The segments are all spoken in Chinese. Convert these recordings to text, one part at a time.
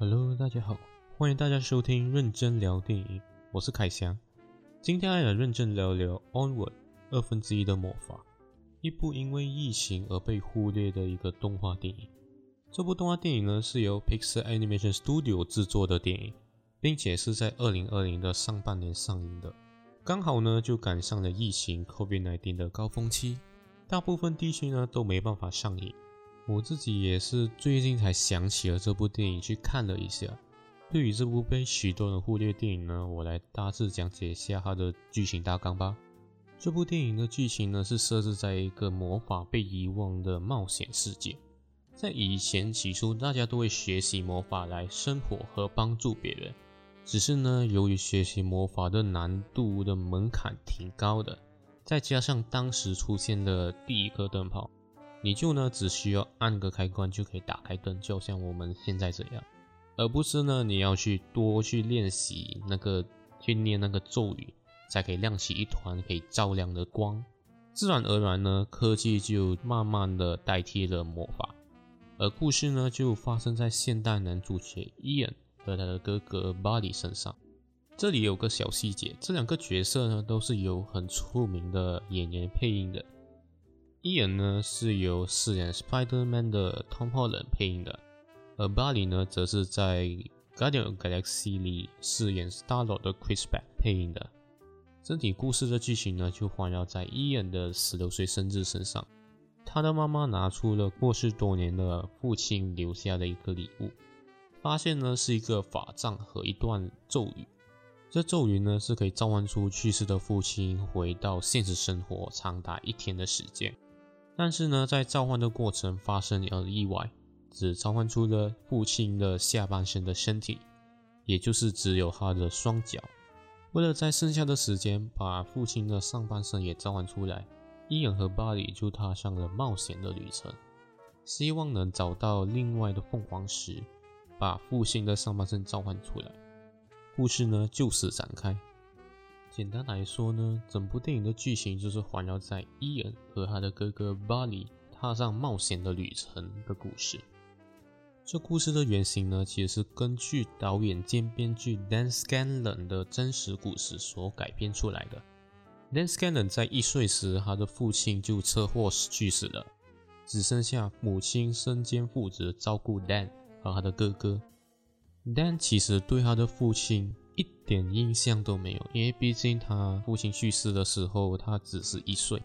Hello，大家好，欢迎大家收听认真聊电影，我是凯翔。今天来认真聊聊《Onward》二分之一的魔法，一部因为疫情而被忽略的一个动画电影。这部动画电影呢是由 Pixar Animation Studio 制作的电影，并且是在二零二零的上半年上映的，刚好呢就赶上了疫情 COVID-19 的高峰期，大部分地区呢都没办法上映。我自己也是最近才想起了这部电影，去看了一下。对于这部被许多人忽略电影呢，我来大致讲解一下它的剧情大纲吧。这部电影的剧情呢是设置在一个魔法被遗忘的冒险世界。在以前起初，大家都会学习魔法来生活和帮助别人。只是呢，由于学习魔法的难度的门槛挺高的，再加上当时出现的第一颗灯泡。你就呢，只需要按个开关就可以打开灯，就像我们现在这样，而不是呢，你要去多去练习那个去念那个咒语，才可以亮起一团可以照亮的光。自然而然呢，科技就慢慢的代替了魔法，而故事呢，就发生在现代男主角伊恩和他的哥哥巴里身上。这里有个小细节，这两个角色呢，都是由很出名的演员配音的。伊恩呢是由饰演 Spider-Man 的 Tom Holland 配音的，而巴里呢则是在《Guardian Galaxy》里饰演 Star-Lord 的 Chris Pratt 配音的。整体故事的剧情呢就环绕在伊恩的十六岁生日身上，他的妈妈拿出了过世多年的父亲留下的一个礼物，发现呢是一个法杖和一段咒语，这咒语呢是可以召唤出去世的父亲回到现实生活长达一天的时间。但是呢，在召唤的过程发生了意外，只召唤出了父亲的下半身的身体，也就是只有他的双脚。为了在剩下的时间把父亲的上半身也召唤出来，伊恩和巴里就踏上了冒险的旅程，希望能找到另外的凤凰石，把父亲的上半身召唤出来。故事呢就此展开。简单来说呢，整部电影的剧情就是环绕在伊恩和他的哥哥巴里踏上冒险的旅程的故事。这故事的原型呢，其实是根据导演兼编剧 Dan Scanlon 的真实故事所改编出来的。Dan Scanlon 在一岁时，他的父亲就车祸去世了，只剩下母亲身兼父职照顾 Dan 和他的哥哥。Dan 其实对他的父亲。点印象都没有，因为毕竟他父亲去世的时候，他只是一岁，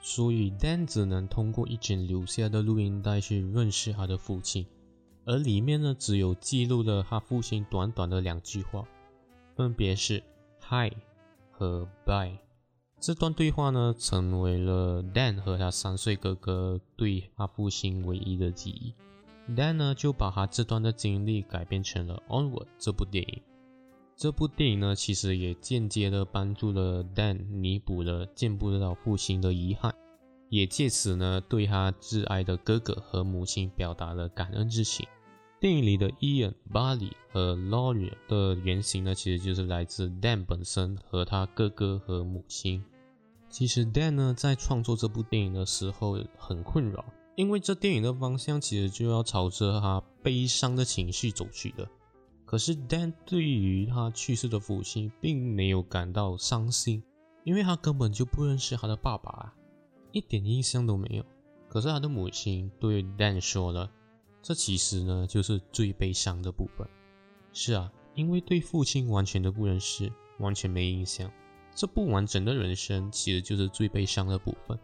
所以 Dan 只能通过一卷留下的录音带去认识他的父亲，而里面呢，只有记录了他父亲短短的两句话，分别是 Hi 和 Bye。这段对话呢，成为了 Dan 和他三岁哥哥对他父亲唯一的记忆。Dan 呢，就把他这段的经历改编成了《Onward》这部电影。这部电影呢，其实也间接的帮助了 Dan 弥补了见不到父亲的遗憾，也借此呢，对他挚爱的哥哥和母亲表达了感恩之情。电影里的 Ian、Barry 和 Laurie 的原型呢，其实就是来自 Dan 本身和他哥哥和母亲。其实 Dan 呢，在创作这部电影的时候很困扰，因为这电影的方向其实就要朝着他悲伤的情绪走去的。可是，Dan 对于他去世的父亲并没有感到伤心，因为他根本就不认识他的爸爸啊，一点印象都没有。可是他的母亲对 Dan 说了，这其实呢就是最悲伤的部分。是啊，因为对父亲完全的不认识，完全没印象，这不完整的人生其实就是最悲伤的部分。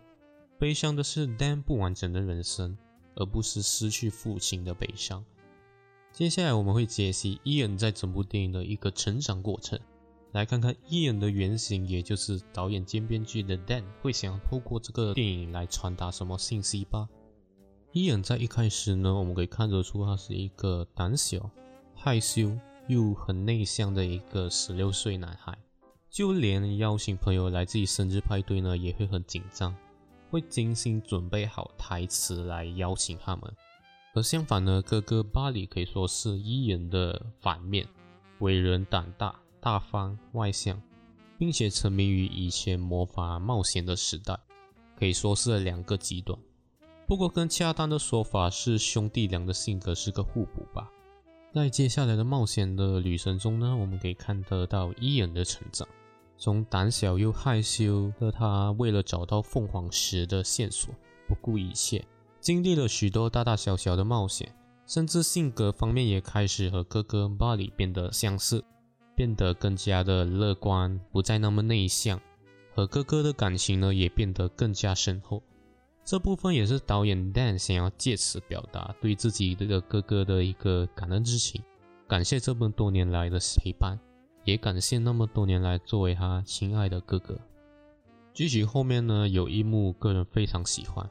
悲伤的是 Dan 不完整的人生，而不是失去父亲的悲伤。接下来我们会解析伊恩在整部电影的一个成长过程，来看看伊恩的原型，也就是导演兼编剧的 Dan 会想要透过这个电影来传达什么信息吧。伊恩在一开始呢，我们可以看得出他是一个胆小、害羞又很内向的一个十六岁男孩，就连邀请朋友来自己生日派对呢，也会很紧张，会精心准备好台词来邀请他们。而相反呢，哥哥巴里可以说是伊人的反面，为人胆大、大方、外向，并且沉迷于以前魔法冒险的时代，可以说是两个极端。不过更恰当的说法是，兄弟俩的性格是个互补吧。在接下来的冒险的旅程中呢，我们可以看得到伊人的成长，从胆小又害羞的他，为了找到凤凰石的线索，不顾一切，经历了许多大大小小的冒险，甚至性格方面也开始和哥哥巴里变得相似，变得更加的乐观，不再那么内向，和哥哥的感情呢也变得更加深厚。这部分也是导演 Dan 想要借此表达对自己这个哥哥的一个感恩之情，感谢这么多年来的陪伴，也感谢那么多年来作为他亲爱的哥哥。剧情后面呢，有一幕个人非常喜欢，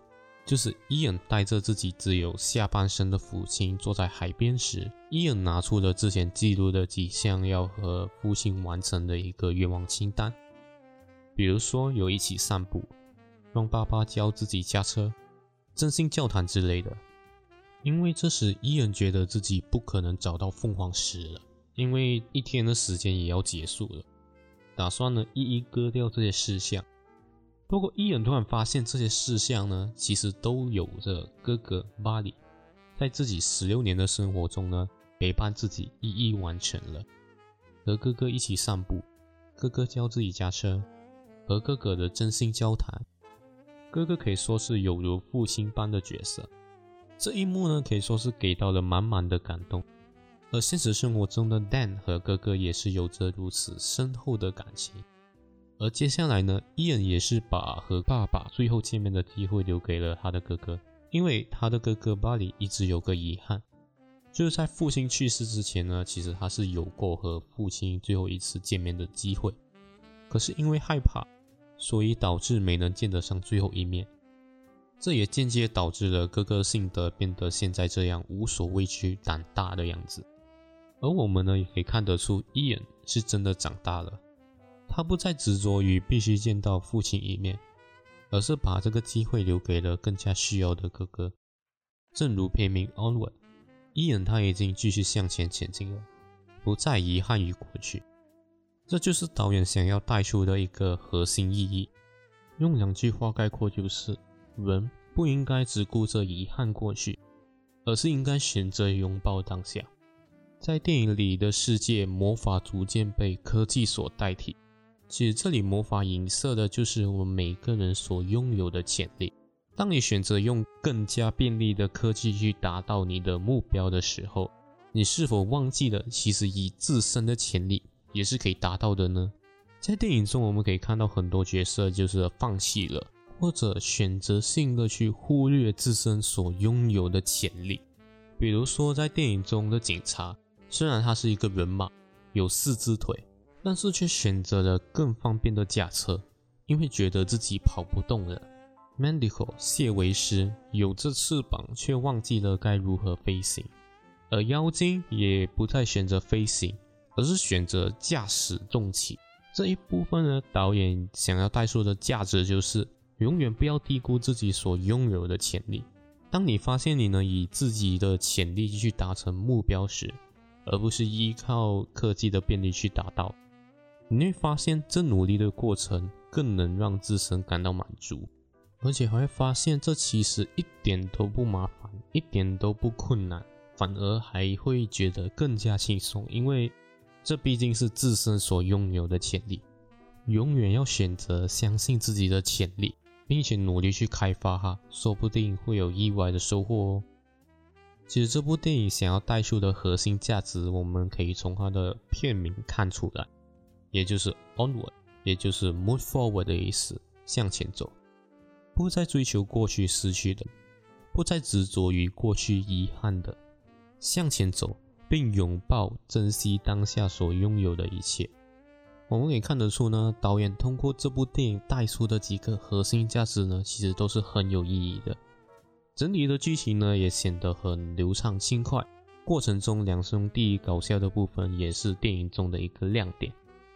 就是伊恩带着自己只有下半身的父亲坐在海边时，伊恩拿出了之前记录的几项要和父亲完成的一个愿望清单，比如说有一起散步。让爸爸教自己驾车、真心教谈之类的。因为这时伊恩觉得自己不可能找到凤凰石了，因为一天的时间也要结束了，打算呢一一割掉这些事项。不过伊人突然发现这些事项呢，其实都有着哥哥巴里在自己十六年的生活中呢陪伴自己一一完成了。和哥哥一起散步，哥哥教自己驾车，和哥哥的真心交谈。哥哥可以说是有如父亲般的角色，这一幕呢可以说是给到了满满的感动。而现实生活中的 Dan 和哥哥也是有着如此深厚的感情。而接下来呢伊恩也是把和爸爸最后见面的机会留给了他的哥哥，因为他的哥哥巴里一直有个遗憾，就是在父亲去世之前呢，其实他是有过和父亲最后一次见面的机会，可是因为害怕。所以导致没能见得上最后一面，这也间接导致了哥哥性德变得现在这样无所畏惧、胆大的样子。而我们呢，也可以看得出伊恩是真的长大了，他不再执着于必须见到父亲一面，而是把这个机会留给了更加需要的哥哥。正如片名 Onward，伊恩他已经继续向前前进了，不再遗憾于过去。这就是导演想要带出的一个核心意义。用两句话概括，就是人不应该只顾着遗憾过去，而是应该选择拥抱当下。在电影里的世界，魔法逐渐被科技所代替。其实这里魔法影射的就是我们每个人所拥有的潜力。当你选择用更加便利的科技去达到你的目标的时候，你是否忘记了其实以自身的潜力？也是可以达到的呢。在电影中，我们可以看到很多角色就是放弃了，或者选择性的去忽略自身所拥有的潜力。比如说，在电影中的警察，虽然他是一个人马，有四只腿，但是却选择了更方便的驾车，因为觉得自己跑不动了。Mandico 谢维斯有着翅膀，却忘记了该如何飞行，而妖精也不再选择飞行。而是选择驾驶重骑这一部分呢？导演想要带出的价值就是，永远不要低估自己所拥有的潜力。当你发现你能以自己的潜力去达成目标时，而不是依靠科技的便利去达到，你会发现这努力的过程更能让自身感到满足，而且还会发现这其实一点都不麻烦，一点都不困难，反而还会觉得更加轻松，因为。这毕竟是自身所拥有的潜力，永远要选择相信自己的潜力，并且努力去开发它，说不定会有意外的收获哦。其实这部电影想要带出的核心价值，我们可以从它的片名看出来，也就是 onward，也就是 move forward 的意思，向前走，不再追求过去失去的，不再执着于过去遗憾的，向前走。并拥抱、珍惜当下所拥有的一切。我们也看得出呢，导演通过这部电影带出的几个核心价值呢，其实都是很有意义的。整体的剧情呢，也显得很流畅轻快。过程中两兄弟搞笑的部分也是电影中的一个亮点。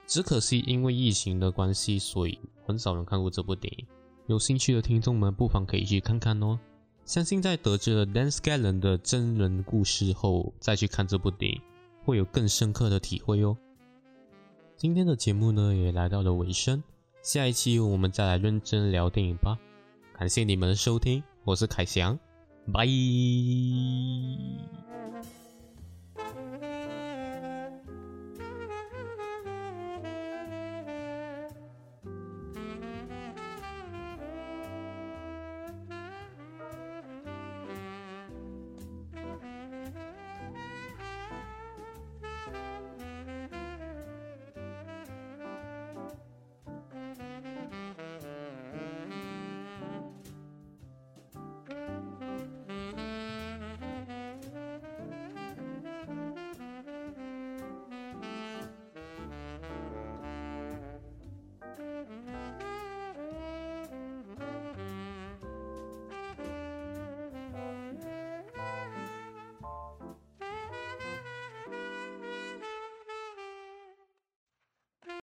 只可惜因为疫情的关系，所以很少人看过这部电影。有兴趣的听众们不妨可以去看看哦。相信在得知了 Dan Scanlon 的真人故事后，再去看这部电影，会有更深刻的体会哦。今天的节目呢，也来到了尾声，下一期我们再来认真聊电影吧。感谢你们的收听，我是凯翔，拜。